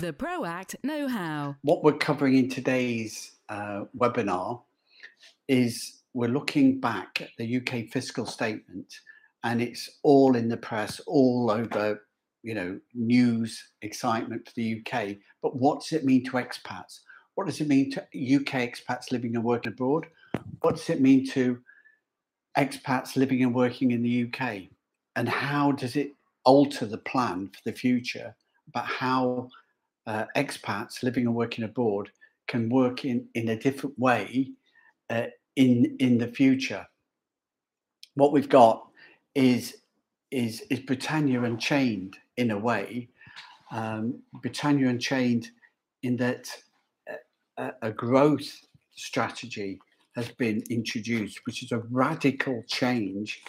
The ProAct Know How. What we're covering in today's uh, webinar is we're looking back at the UK fiscal statement, and it's all in the press, all over, you know, news, excitement for the UK. But what does it mean to expats? What does it mean to UK expats living and working abroad? What does it mean to expats living and working in the UK? And how does it alter the plan for the future But how uh, expats living and working abroad can work in, in a different way uh, in in the future. What we've got is is is Britannia Unchained in a way. Um, Britannia Unchained in that a, a growth strategy has been introduced, which is a radical change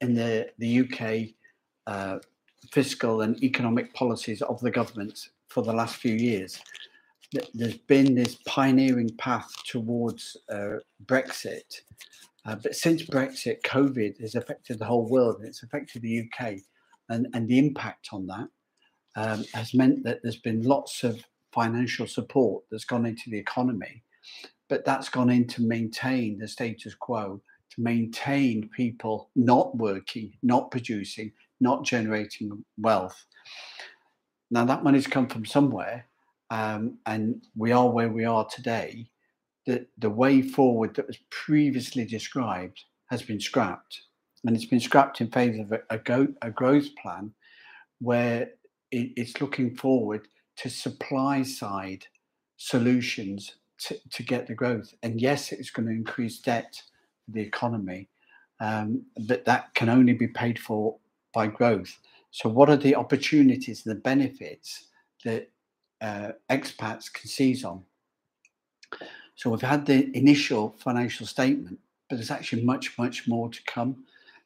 in the the UK uh, fiscal and economic policies of the government for the last few years. There's been this pioneering path towards uh, Brexit, uh, but since Brexit, COVID has affected the whole world and it's affected the UK, and, and the impact on that um, has meant that there's been lots of financial support that's gone into the economy, but that's gone in to maintain the status quo, to maintain people not working, not producing, not generating wealth. Now, that money's come from somewhere, um, and we are where we are today. The, the way forward that was previously described has been scrapped, and it's been scrapped in favour of a, a, go, a growth plan where it, it's looking forward to supply side solutions to, to get the growth. And yes, it's going to increase debt for the economy, um, but that can only be paid for by growth. So, what are the opportunities and the benefits that uh, expats can seize on? So, we've had the initial financial statement, but there's actually much, much more to come.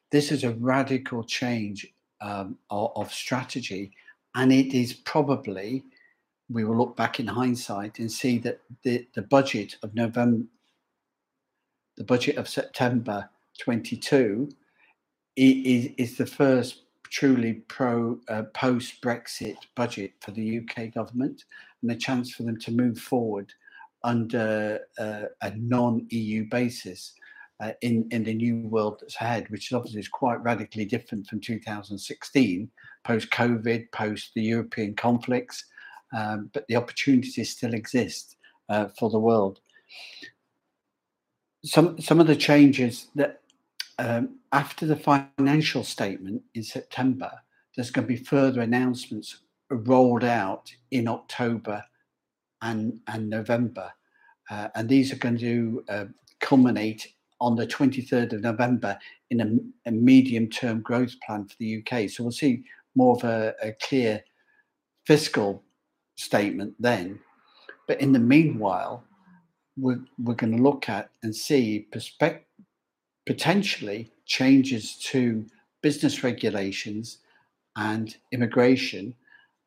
This is a radical change um, of, of strategy, and it is probably we will look back in hindsight and see that the, the budget of November, the budget of September 22 is, is the first truly pro uh, post Brexit budget for the UK government and the chance for them to move forward under uh, a non EU basis. Uh, in in the new world that's ahead, which obviously is quite radically different from 2016, post COVID, post the European conflicts, um, but the opportunities still exist uh, for the world. Some some of the changes that um, after the financial statement in September, there's going to be further announcements rolled out in October and, and November. Uh, and these are going to uh, culminate on the 23rd of November in a, a medium term growth plan for the UK. So we'll see more of a, a clear fiscal statement then. But in the meanwhile, we're, we're going to look at and see potentially changes to business regulations and immigration,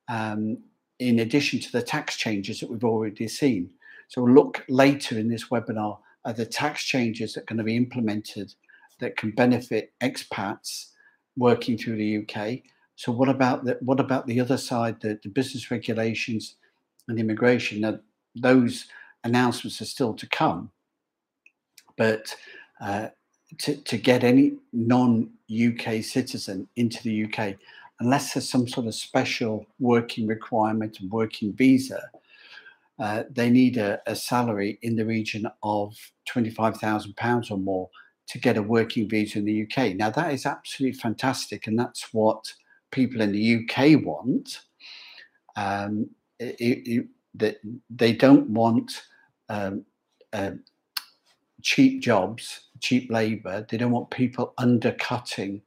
um, in addition to the tax changes that we've already seen. So we'll look later in this webinar at the tax changes that are going to be implemented that can benefit expats working through the UK. So what about the what about the other side, the, the business regulations and immigration? Now, those announcements are still to come, but uh, to, to get any non UK citizen into the UK, unless there's some sort of special working requirement and working visa, uh, they need a, a, salary in the region of £25,000 or more to get a working visa in the UK. Now, that is absolutely fantastic, and that's what people in the UK want. Um, it, it, that they don't want um, uh, cheap jobs, cheap labour. They don't want people undercutting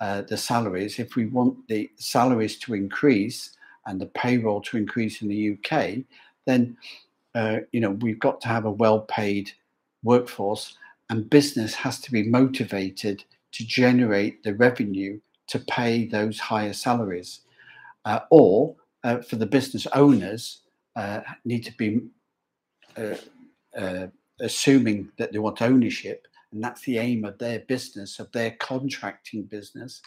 uh, the salaries. If we want the salaries to increase and the payroll to increase in the UK, then uh, you know we've got to have a well-paid workforce, and business has to be motivated to generate the revenue to pay those higher salaries, uh, or uh, for the business owners uh, need to be uh, assuming that they want ownership, and that's the aim of their business, of their contracting business,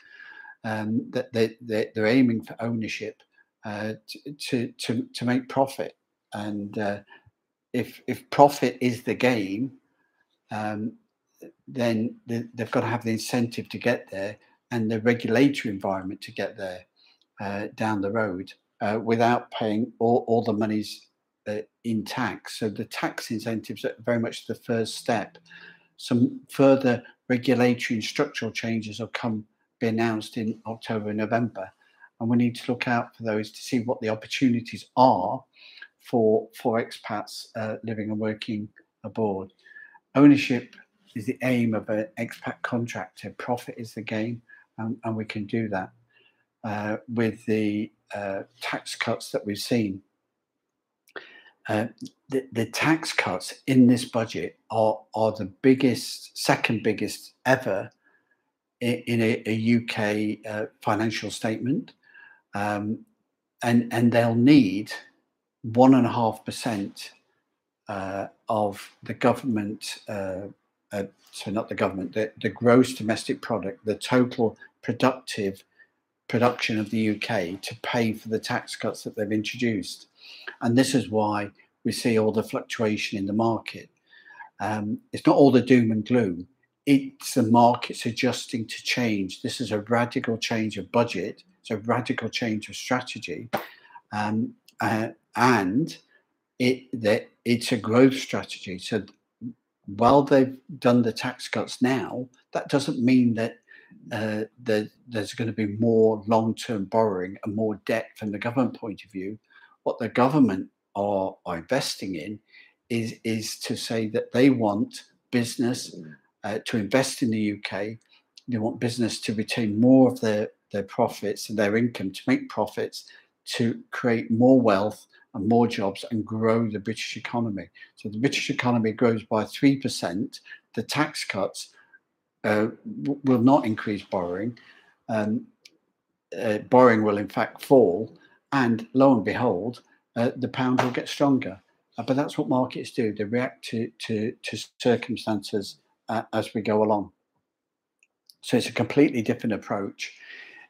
um, that they, they, are aiming for ownership uh, to, to, to make profit. And uh, if, if profit is the game, um, then they've got to have the incentive to get there and the regulatory environment to get there uh, down the road uh, without paying all, all the monies uh, in tax. So the tax incentives are very much the first step. Some further regulatory and structural changes will come be announced in October and November, and we need to look out for those to see what the opportunities are for for expats uh, living and working abroad. Ownership is the aim of an expat contractor. Profit is the game, and, and we can do that uh, with the uh, tax cuts that we've seen. Uh, the, the, tax cuts in this budget are, are the biggest, second biggest ever in, in a, a, UK uh, financial statement. Um, and, and they'll need one and a half percent uh, of the government, uh, uh, so not the government, the, the gross domestic product, the total productive production of the UK to pay for the tax cuts that they've introduced. And this is why we see all the fluctuation in the market. Um, it's not all the doom and gloom. It's the markets adjusting to change. This is a radical change of budget. It's a radical change of strategy, um, uh, and it that it's a growth strategy. So while they've done the tax cuts now, that doesn't mean that uh, the, there's going to be more long-term borrowing and more debt from the government point of view. What the government are, are investing in is is to say that they want business uh, to invest in the UK. They want business to retain more of their their profits and their income to make profits to create more wealth and more jobs and grow the British economy. So the British economy grows by three percent. The tax cuts uh, will not increase borrowing. Um, uh, borrowing will in fact fall, and lo and behold, uh, the pound will get stronger. Uh, but that's what markets do; they react to to, to circumstances uh, as we go along. So it's a completely different approach.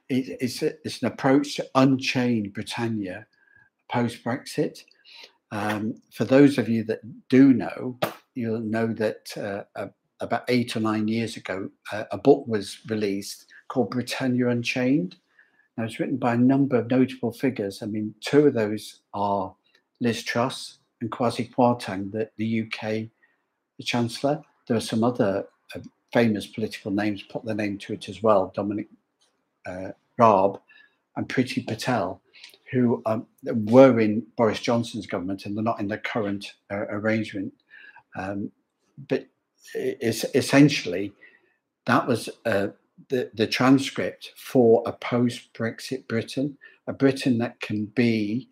It, it's a, it's an approach to unchain Britannia post Brexit. Um, for those of you that do know, you'll know that uh, about eight or nine years ago, uh, a book was released called Britannia Unchained. Now, it's written by a number of notable figures. I mean, two of those are Liz Truss and Kwasi Kwarteng, the, the UK the Chancellor. There are some other uh, famous political names put their name to it as well Dominic uh, Raab and Priti Patel, who um, were in Boris Johnson's government and they're not in the current uh, arrangement. Um, but it's essentially that was uh, the, the transcript for a post Brexit Britain, a Britain that can be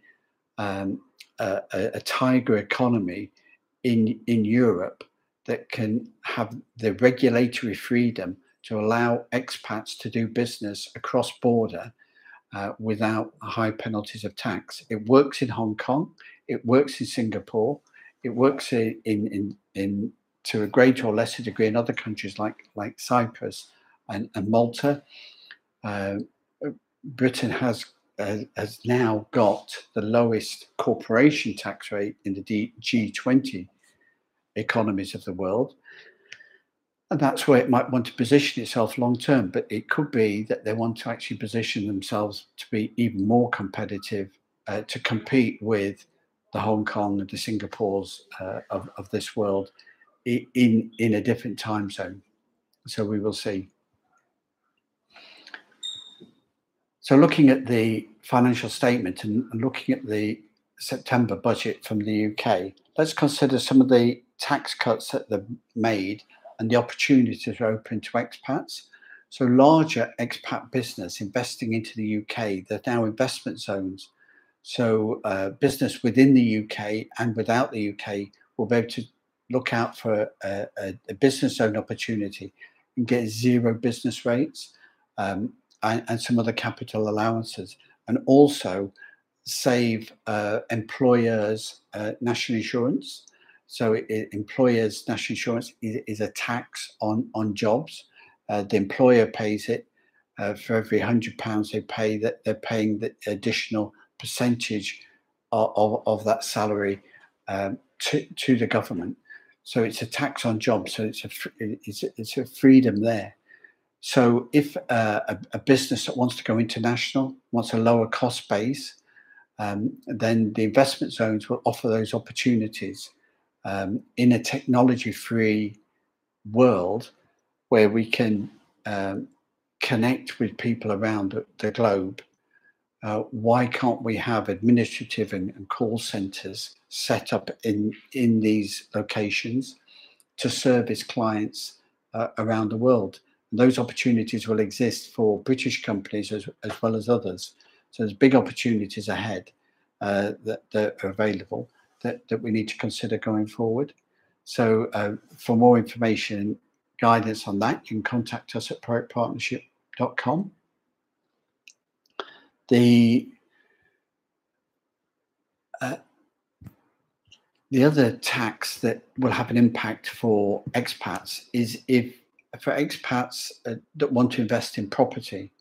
um, a, a, tiger economy in, in Europe that can have the regulatory freedom to allow expats to do business across border uh, without high penalties of tax. It works in Hong Kong, it works in Singapore, it works in, in, in to a greater or lesser degree in other countries like like Cyprus and, and Malta. Uh, Britain has uh, has now got the lowest corporation tax rate in the G20 economies of the world. And that's where it might want to position itself long term. But it could be that they want to actually position themselves to be even more competitive uh, to compete with the Hong Kong and the Singapores uh, of, of this world in in a different time zone. So we will see. So looking at the financial statement and, looking at the September budget from the UK, let's consider some of the tax cuts that they've made and the opportunities are open to expats. So larger expat business investing into the UK, there are now investment zones. So uh, business within the UK and without the UK will be able to look out for a, a, a business zone opportunity and get zero business rates um, and, and, some other capital allowances, and also save uh, employers' uh, national insurance. So, it, employers' national insurance is, is, a tax on on jobs. Uh, the employer pays it uh, for every hundred pounds they pay. That they're paying the additional percentage of, of, of that salary um, to, to the government. So it's a tax on jobs. So it's a it's a, it's a freedom there. So if uh, a, a, business that wants to go international wants a lower cost base, um, then the investment zones will offer those opportunities um, in a technology-free world where we can um, connect with people around the, globe. Uh, why can't we have administrative and, and call centres set up in in these locations to service clients uh, around the world? Those opportunities will exist for British companies as, as well as others. So there's big opportunities ahead uh, that, that, are available that, that we need to consider going forward. So uh, for more information guidance on that, you can contact us at proactpartnership.com. The uh, the other tax that will have an impact for expats is if for expats uh, that want to invest in property,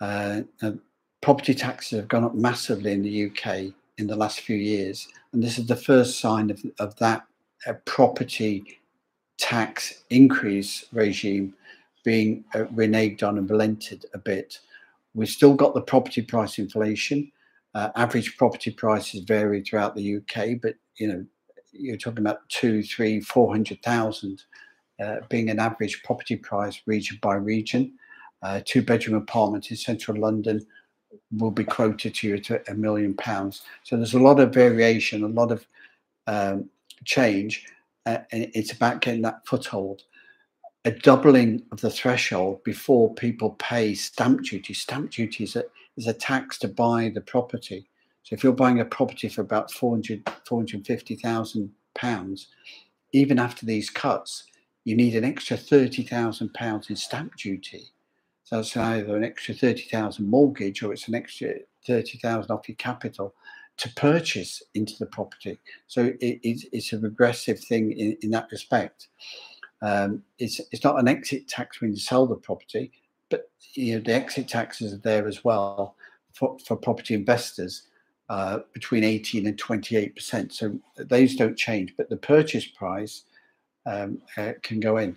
uh, uh, property taxes have gone up massively in the UK in the last few years, and this is the first sign of, of that uh, property tax increase regime being uh, reneged on and relented a bit. We've still got the property price inflation. Uh, average property prices vary throughout the UK, but you know you're talking about two, three, four hundred thousand uh, being an average property price region by region. Uh, two bedroom apartment in central London will be quoted to you at a million pounds. So there's a lot of variation, a lot of um, change, uh, and it's about getting that foothold. A doubling of the threshold before people pay stamp duty. Stamp duty is a, is a tax to buy the property. So if you're buying a property for about 400, 450,000 pounds, even after these cuts, you need an extra £30,000 in stamp duty. So it's either an extra 30,000 mortgage or it's an extra 30,000 off your capital to purchase into the property. So it, it's, it's, a regressive thing in, in that respect. Um, it's, it's not an exit tax when you sell the property, but you know, the exit taxes are there as well for, for property investors. Uh, between 18 and 28 percent. So those don't change, but the purchase price um, uh, can go in.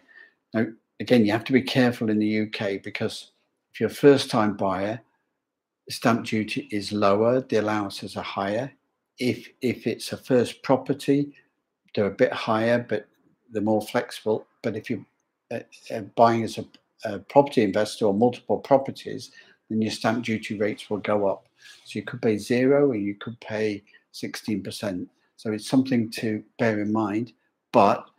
Now, again, you have to be careful in the UK because if you're a first time buyer, stamp duty is lower, the allowances are higher. If, if it's a first property, they're a bit higher, but they're more flexible. But if you're uh, uh, buying as a, a property investor or multiple properties, then your stamp duty rates will go up. So you could pay zero or you could pay 16%. So it's something to bear in mind. But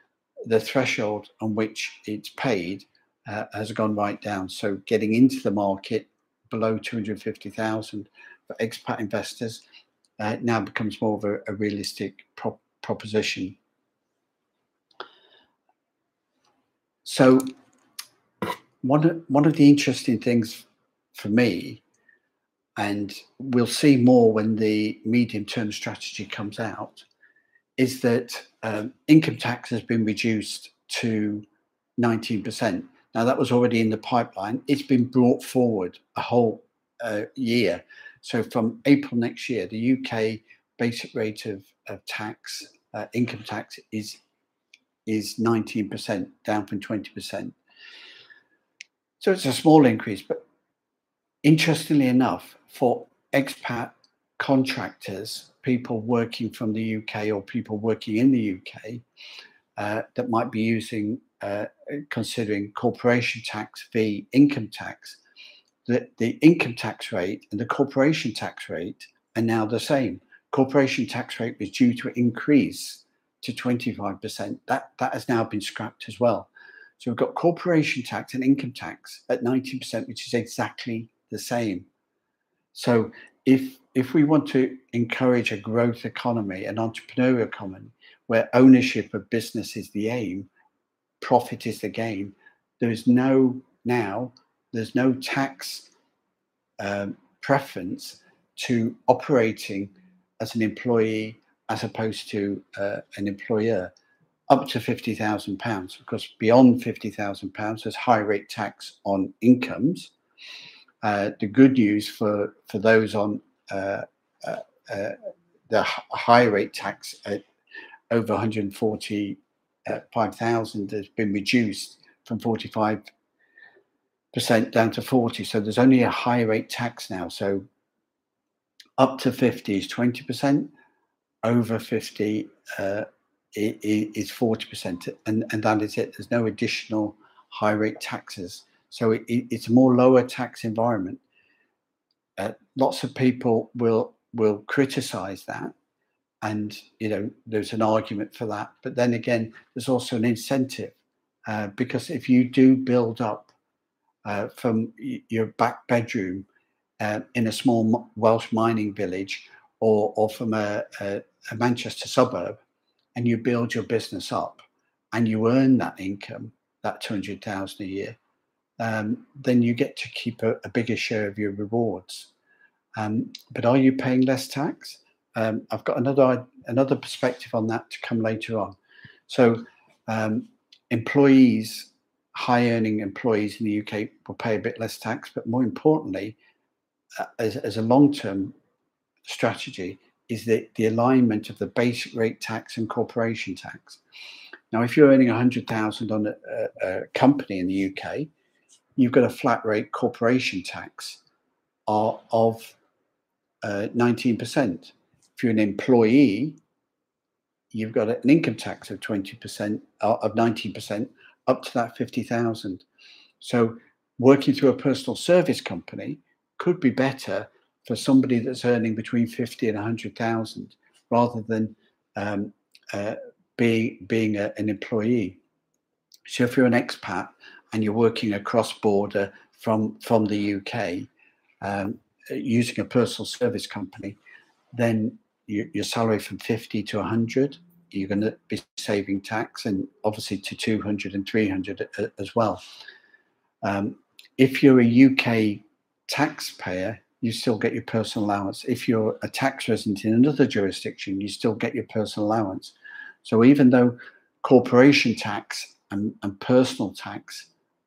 the threshold on which it's paid uh, has gone right down. So getting into the market below 250,000 for expat investors uh, now becomes more of a, a realistic pro- proposition. So one one of the interesting things for me, and we'll see more when the medium term strategy comes out, is that um, income tax has been reduced to 19%. Now, that was already in the pipeline. It's been brought forward a whole uh, year. So, from April next year, the UK basic rate of, of tax, uh, income tax, is is 19%, down from 20%. So, it's a small increase. But interestingly enough, for expat contractors, people working from the UK or people working in the UK uh, that might be using, uh, considering corporation tax v income tax, the, the income tax rate and the corporation tax rate are now the same. Corporation tax rate was due to increase to 25%. That, that has now been scrapped as well. So we've got corporation tax and income tax at 19%, which is exactly the same. So if if we want to encourage a growth economy, an entrepreneurial economy, where ownership of business is the aim, profit is the gain, there is no now there's no tax um, preference to operating as an employee as opposed to uh, an employer. Up to £50,000 because beyond £50,000 there's high rate tax on incomes. Uh, the good news for for those on Uh, uh, uh, the high rate tax at over 145,000 has been reduced from 45 percent down to 40. So there's only a high rate tax now. So up to 50 is 20 percent, over 50 uh, is 40 percent, and and that is it. There's no additional high rate taxes. So it, it's a more lower tax environment. Lots of people will will criticize that. And you know there's an argument for that. But then again there's also an incentive uh, because if you do build up uh, from your back bedroom uh, in a small welsh mining village or, or from a, a, a manchester suburb and you build your business up and you earn that income that 200000 a year um, then you get to keep a, a bigger share of your rewards um, but are you paying less tax? Um, I've got another another perspective on that to come later on. So, um, employees, high earning employees in the UK will pay a bit less tax, but more importantly, uh, as, as a long term strategy, is the, the alignment of the basic rate tax and corporation tax. Now, if you're earning 100,000 on a, a, company in the UK, you've got a flat rate corporation tax of, of uh, 19%. If you're an employee, you've got an income tax of 20%, uh, of 19% up to that 50,000. So working through a personal service company could be better for somebody that's earning between 50 and 100,000 rather than um, uh, being, being a, an employee. So if you're an expat and you're working across border from, from the UK, um, using a personal service company, then you, your salary from 50 to 100, you're going to be saving tax and obviously to 200 and 300 as well. Um, if you're a UK taxpayer, you still get your personal allowance. If you're a tax resident in another jurisdiction, you still get your personal allowance. So even though corporation tax and, and personal tax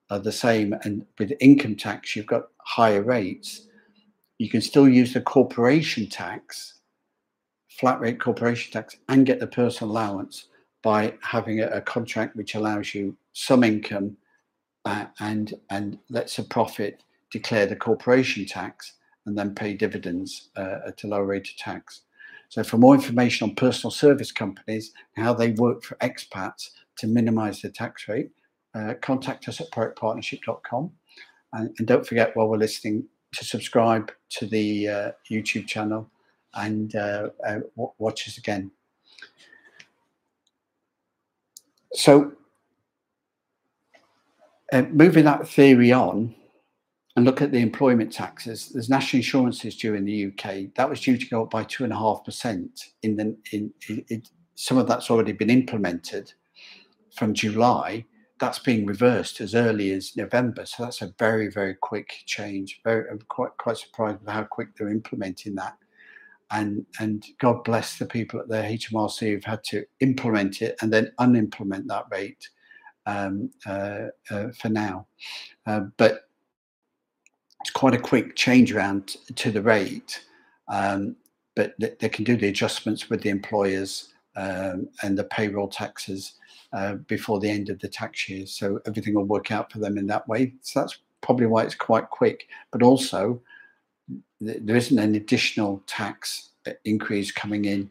are the same, and with income tax, you've got higher rates, you can still use the corporation tax, flat rate corporation tax, and get the personal allowance by having a, a contract which allows you some income uh, and and lets a profit declare the corporation tax and then pay dividends uh, at a lower rate of tax. So, for more information on personal service companies and how they work for expats to minimize the tax rate, uh, contact us at proactpartnership.com. And, and don't forget, while we're listening, to subscribe to the uh, YouTube channel and uh, uh, watch us again. So, uh, moving that theory on and look at the employment taxes, there's national insurances due in the UK. That was due to go up by two and a half percent. In the in, in some of that's already been implemented from July, that's being reversed as early as November. So that's a very, very quick change. Very, I'm quite quite surprised with how quick they're implementing that. And and God bless the people at the HMRC who've had to implement it and then unimplement that rate um, uh, uh, for now. Uh, but it's quite a quick change around to the rate. Um, but they can do the adjustments with the employers um, and the payroll taxes uh, before the end of the tax year. So everything will work out for them in that way. So that's probably why it's quite quick. But also, th- there isn't an additional tax uh, increase coming in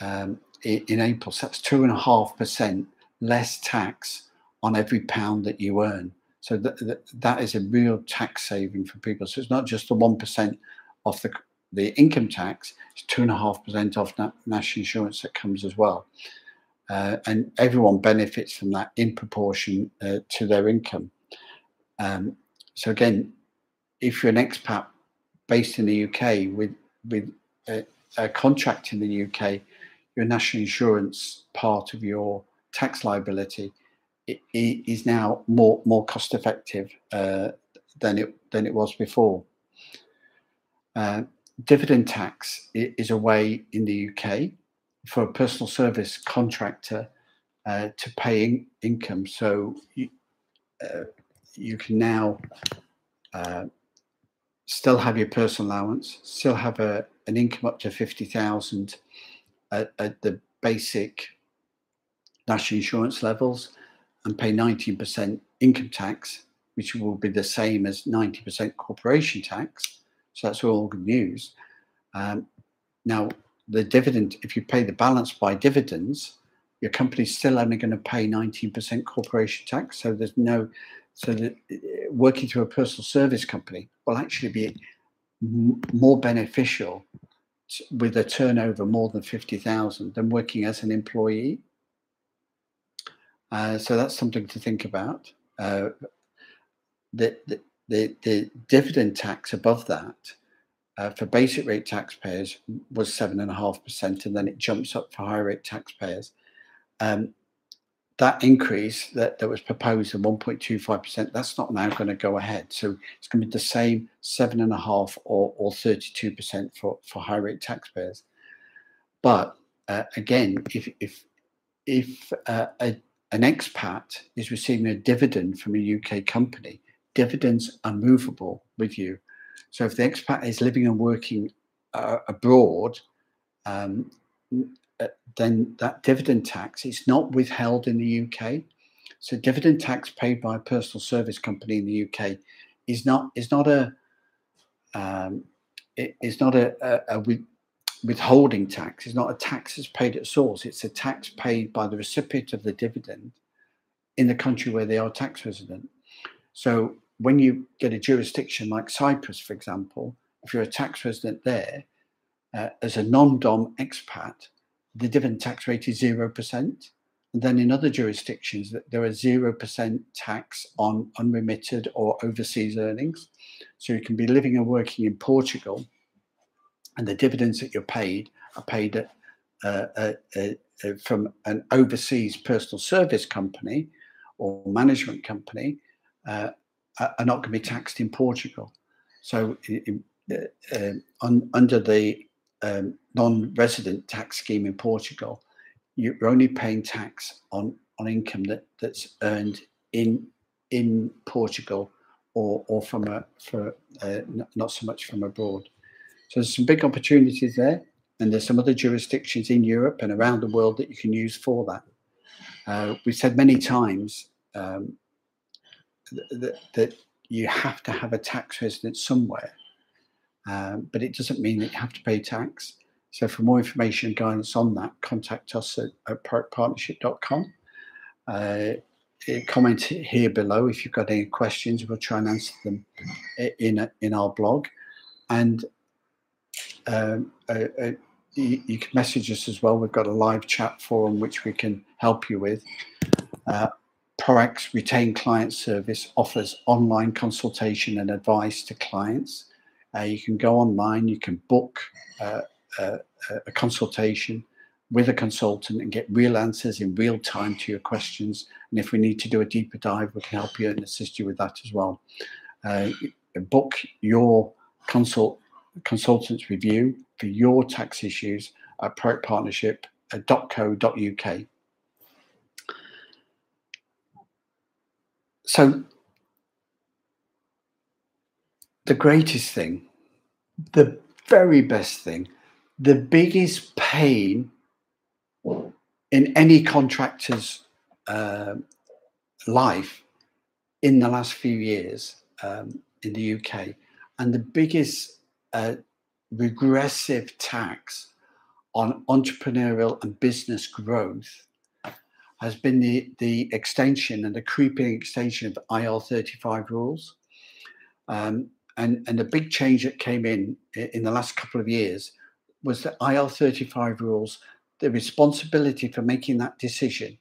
um, in, in April. So that's two and a half percent less tax on every pound that you earn. So th- th- that is a real tax saving for people. So it's not just the one percent off the the income tax; it's two and a half percent off na- national insurance that comes as well uh, and everyone benefits from that in proportion uh, to their income. Um, so again, if you're an expat based in the UK with with a, a, contract in the UK, your national insurance part of your tax liability it, it is now more more cost effective uh, than it than it was before. Uh, dividend tax is a way in the UK for a personal service contractor uh, to pay in- income. So you, uh, you can now uh, still have your personal allowance, still have a, an income up to 50,000 at, at the basic national insurance levels and pay 19% income tax, which will be the same as 90% corporation tax. So that's all good news. Um, now, the dividend, if you pay the balance by dividends, your company's still only going to pay 19% corporation tax. So there's no, so that uh, working through a personal service company will actually be more beneficial with a turnover more than 50,000 than working as an employee. Uh, so that's something to think about. Uh, the, the, the, the, dividend tax above that uh, for basic rate taxpayers was 7.5%, and then it jumps up for high rate taxpayers. Um, that increase that, that was proposed of 1.25%, that's not now going to go ahead. So it's going to be the same 7.5 or, or 32% for, for high rate taxpayers. But uh, again, if, if, if uh, a, an expat is receiving a dividend from a UK company, dividends are movable with you. So if the expat is living and working uh, abroad, um, uh, then that dividend tax is not withheld in the UK. So dividend tax paid by a personal service company in the UK is not is not a um, it is not a, a, a, withholding tax. It's not a tax that's paid at source. It's a tax paid by the recipient of the dividend in the country where they are tax resident. So when you get a jurisdiction like Cyprus, for example, if you're a tax resident there, uh, as a non-dom expat, the dividend tax rate is 0%. And then in other jurisdictions, there are 0% tax on unremitted or overseas earnings. So you can be living and working in Portugal, and the dividends that you're paid are paid at, uh, uh, uh, uh from an overseas personal service company or management company uh, are not going to be taxed in Portugal. So uh, un, under the um, non-resident tax scheme in Portugal, you're only paying tax on on income that that's earned in in Portugal or or from a for uh, not so much from abroad. So there's some big opportunities there, and there's some other jurisdictions in Europe and around the world that you can use for that. Uh, we've said many times um, that, that you have to have a tax residence somewhere um, but it doesn't mean that you have to pay tax. So for more information and guidance on that, contact us at, at partnership.com. Uh, comment here below if you've got any questions. We'll try and answer them in a, in our blog, and um, uh, uh, you, you, can message us as well. We've got a live chat forum which we can help you with. Uh, ProACT's Retain Client Service offers online consultation and advice to clients. Uh, you can go online, you can book uh, a, a consultation with a consultant and get real answers in real time to your questions. And if we need to do a deeper dive, we can help you and assist you with that as well. Uh, book your consult consultant's review for your tax issues at proactpartnership.co.uk. So the greatest thing, the very best thing, the biggest pain in any contractor's uh, life in the last few years um, in the UK, and the biggest uh, regressive tax on entrepreneurial and business growth has been the, the extension and the creeping extension of IR35 rules. Um, and, and the big change that came in in the last couple of years was that IR35 rules, the responsibility for making that decision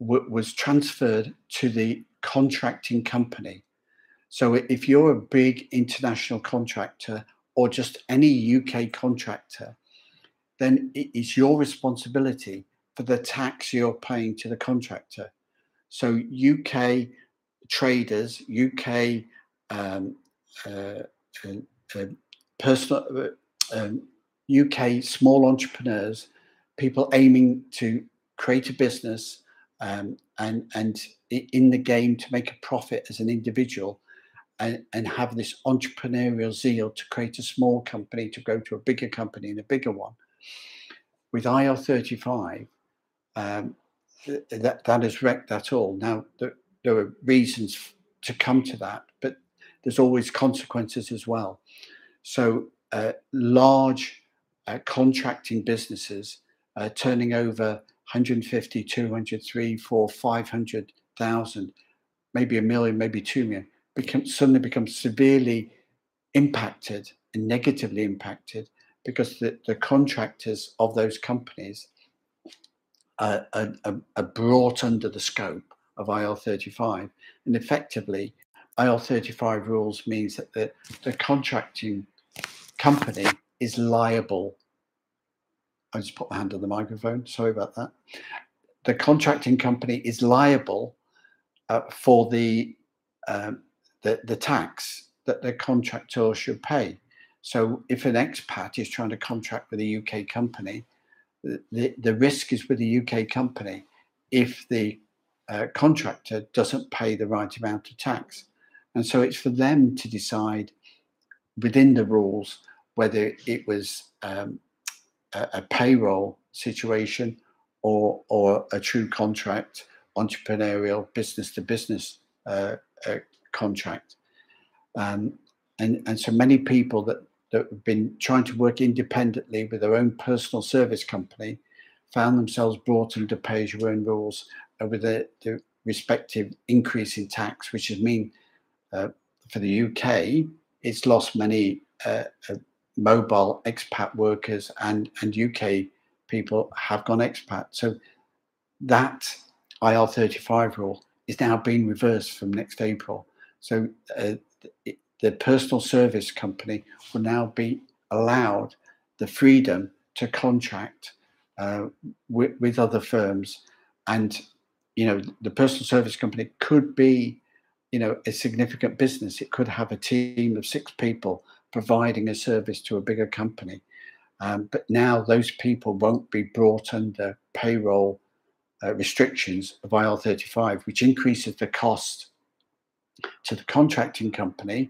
w- was transferred to the contracting company. So if you're a big international contractor or just any UK contractor, then it's your responsibility for the tax you're paying to the contractor. So UK traders, UK um, uh, uh, personal um, UK small entrepreneurs, people aiming to create a business um, and and in the game to make a profit as an individual, and, and have this entrepreneurial zeal to create a small company to go to a bigger company and a bigger one. With IR35, um, that that has wrecked that all. Now there, there are reasons to come to that, but there's always consequences as well. So uh, large uh, contracting businesses uh, turning over 150, 200, 3, 4, 500,000, maybe a million, maybe two million, become suddenly become severely impacted and negatively impacted because the, the contractors of those companies are, brought under the scope of IR35. And effectively, IR35 rules means that the, the contracting company is liable. I just put my hand on the microphone. Sorry about that. The contracting company is liable uh, for the, um, the the tax that the contractor should pay. So if an expat is trying to contract with a UK company, the, the risk is with the UK company if the uh, contractor doesn't pay the right amount of tax. And so it's for them to decide within the rules whether it was um, a, a, payroll situation or, or a true contract, entrepreneurial, business to business uh, uh, contract. Um, and, and so many people that that have been trying to work independently with their own personal service company found themselves brought under pay as earn rules uh, with the, the, respective increase in tax, which has mean uh, for the UK, it's lost many uh, uh, mobile expat workers and, and UK people have gone expat. So that IR35 rule is now being reversed from next April. So uh, it, the personal service company will now be allowed the freedom to contract uh, with, with, other firms. And you know the personal service company could be you know a significant business. It could have a team of six people providing a service to a bigger company. Um, but now those people won't be brought under payroll uh, restrictions of IR35 which increases the cost to the contracting company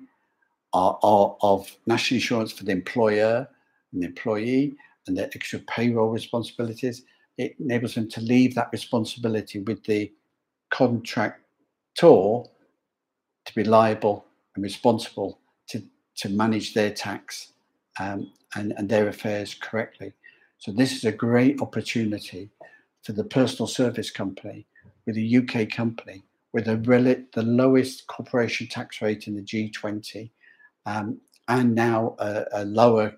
are of national insurance for the employer and the employee and their extra payroll responsibilities. It enables them to leave that responsibility with the contractor to be liable and responsible to, to manage their tax um, and, and their affairs correctly. So this is a great opportunity for the personal service company with a UK company with a the lowest corporation tax rate in the G20 um, and now a, a, lower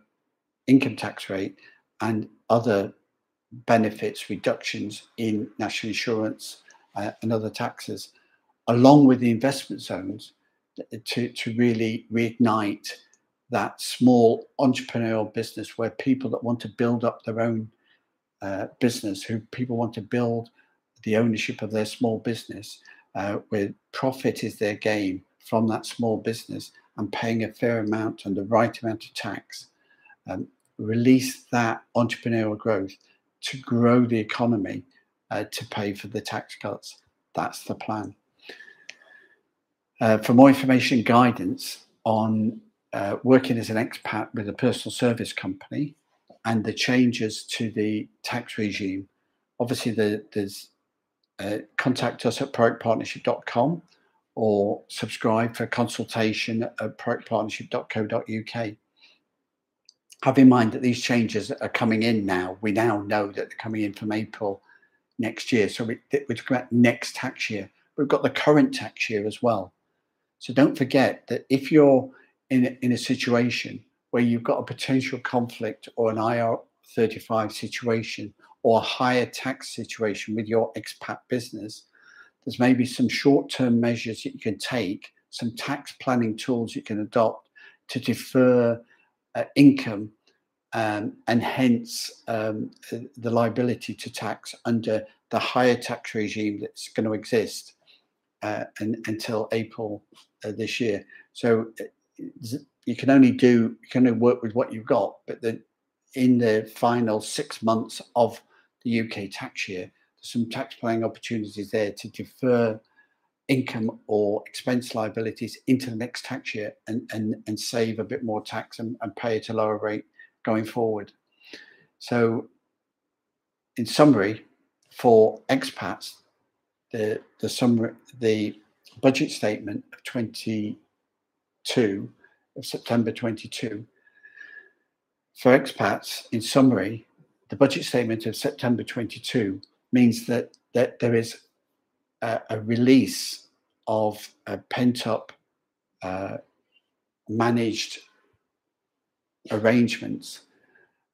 income tax rate and other benefits, reductions in national insurance uh, and other taxes, along with the investment zones to, to really reignite that small entrepreneurial business where people that want to build up their own uh, business, who people want to build the ownership of their small business, uh, where profit is their game from that small business, and paying a fair amount and the right amount of tax, um, release that entrepreneurial growth to grow the economy uh, to pay for the tax cuts. That's the plan. Uh, for more information and guidance on uh, working as an expat with a personal service company and the changes to the tax regime, obviously the, there's uh, contact us at proactpartnership.com or subscribe for consultation at proactpartnership.co.uk. Have in mind that these changes are coming in now. We now know that they're coming in from April next year. So we, we're talking about next tax year. We've got the current tax year as well. So don't forget that if you're in, in a situation where you've got a potential conflict or an IR 35 situation or a higher tax situation with your expat business, there's maybe some short term measures that you can take, some tax planning tools you can adopt to defer uh, income um, and hence um, the liability to tax under the higher tax regime that's going to exist uh, and, until April uh, this year. So uh, you can only do, you can only work with what you've got, but then in the final six months of the UK tax year, some tax planning opportunities there to defer income or expense liabilities into the next tax year and, and, and save a bit more tax and, and pay at a lower rate going forward. So, in summary, for expats, the the summary the budget statement of 22 of September 22 for expats, in summary, the budget statement of September 22 means that, that there is a, a release of a pent up uh, managed arrangements.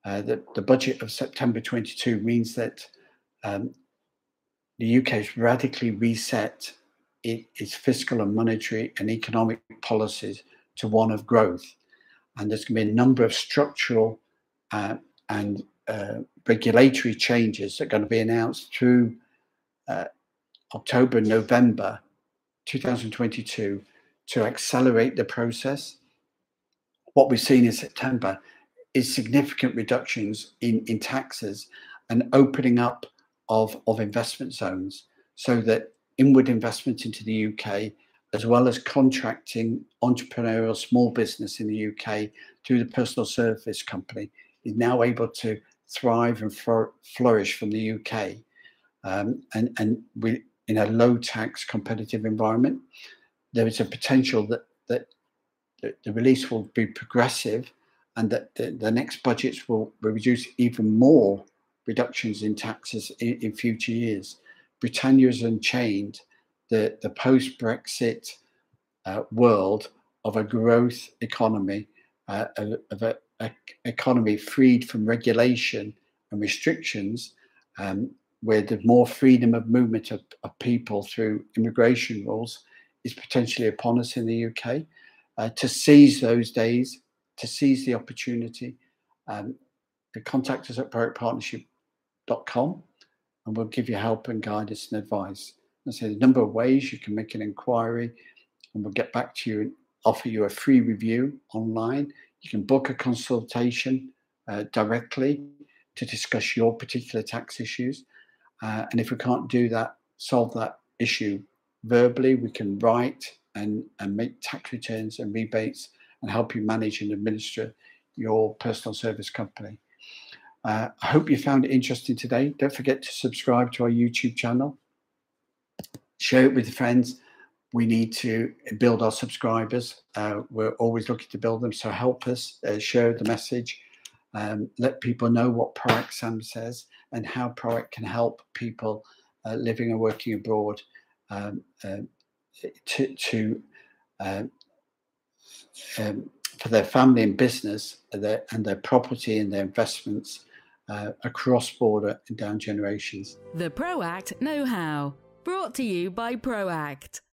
Uh, the, the budget of September 22 means that um, the UK has radically reset it, its fiscal and monetary and economic policies to one of growth. And there's going to be a number of structural uh, and uh, regulatory changes that are going to be announced through uh, October, November 2022 to accelerate the process. What we've seen in September is significant reductions in, in taxes and opening up of, of investment zones so that inward investment into the UK, as well as contracting entrepreneurial small business in the UK through the personal service company, is now able to thrive and flourish from the UK. Um, and and we, in a low tax competitive environment, there is a potential that, that, that the release will be progressive and that the, the next budgets will, reduce even more reductions in taxes in, in future years. Britannia is unchained the, the post Brexit uh, world of a growth economy, uh, of an economy freed from regulation and restrictions, um, where there's more freedom of movement of, of, people through immigration rules, is potentially upon us in the UK. Uh, to seize those days, to seize the opportunity, um, contact us at proactpartnership.com and we'll give you help and guidance and advice. And say the number of ways you can make an inquiry, and we'll get back to you and offer you a free review online. You can book a consultation uh, directly to discuss your particular tax issues. Uh, and if we can't do that, solve that issue verbally, we can write and, and make tax returns and rebates and help you manage and administer your personal service company. Uh, I hope you found it interesting today. Don't forget to subscribe to our YouTube channel share it with friends. We need to build our subscribers. Uh, we're always looking to build them. So help us uh, share the message. Um, let people know what PROACT SAM says and how PROACT can help people uh, living and working abroad um, um to, to um, um, for their family and business and their, and their property and their investments uh, across border and down generations. The PROACT Know How. Brought to you by PROACT.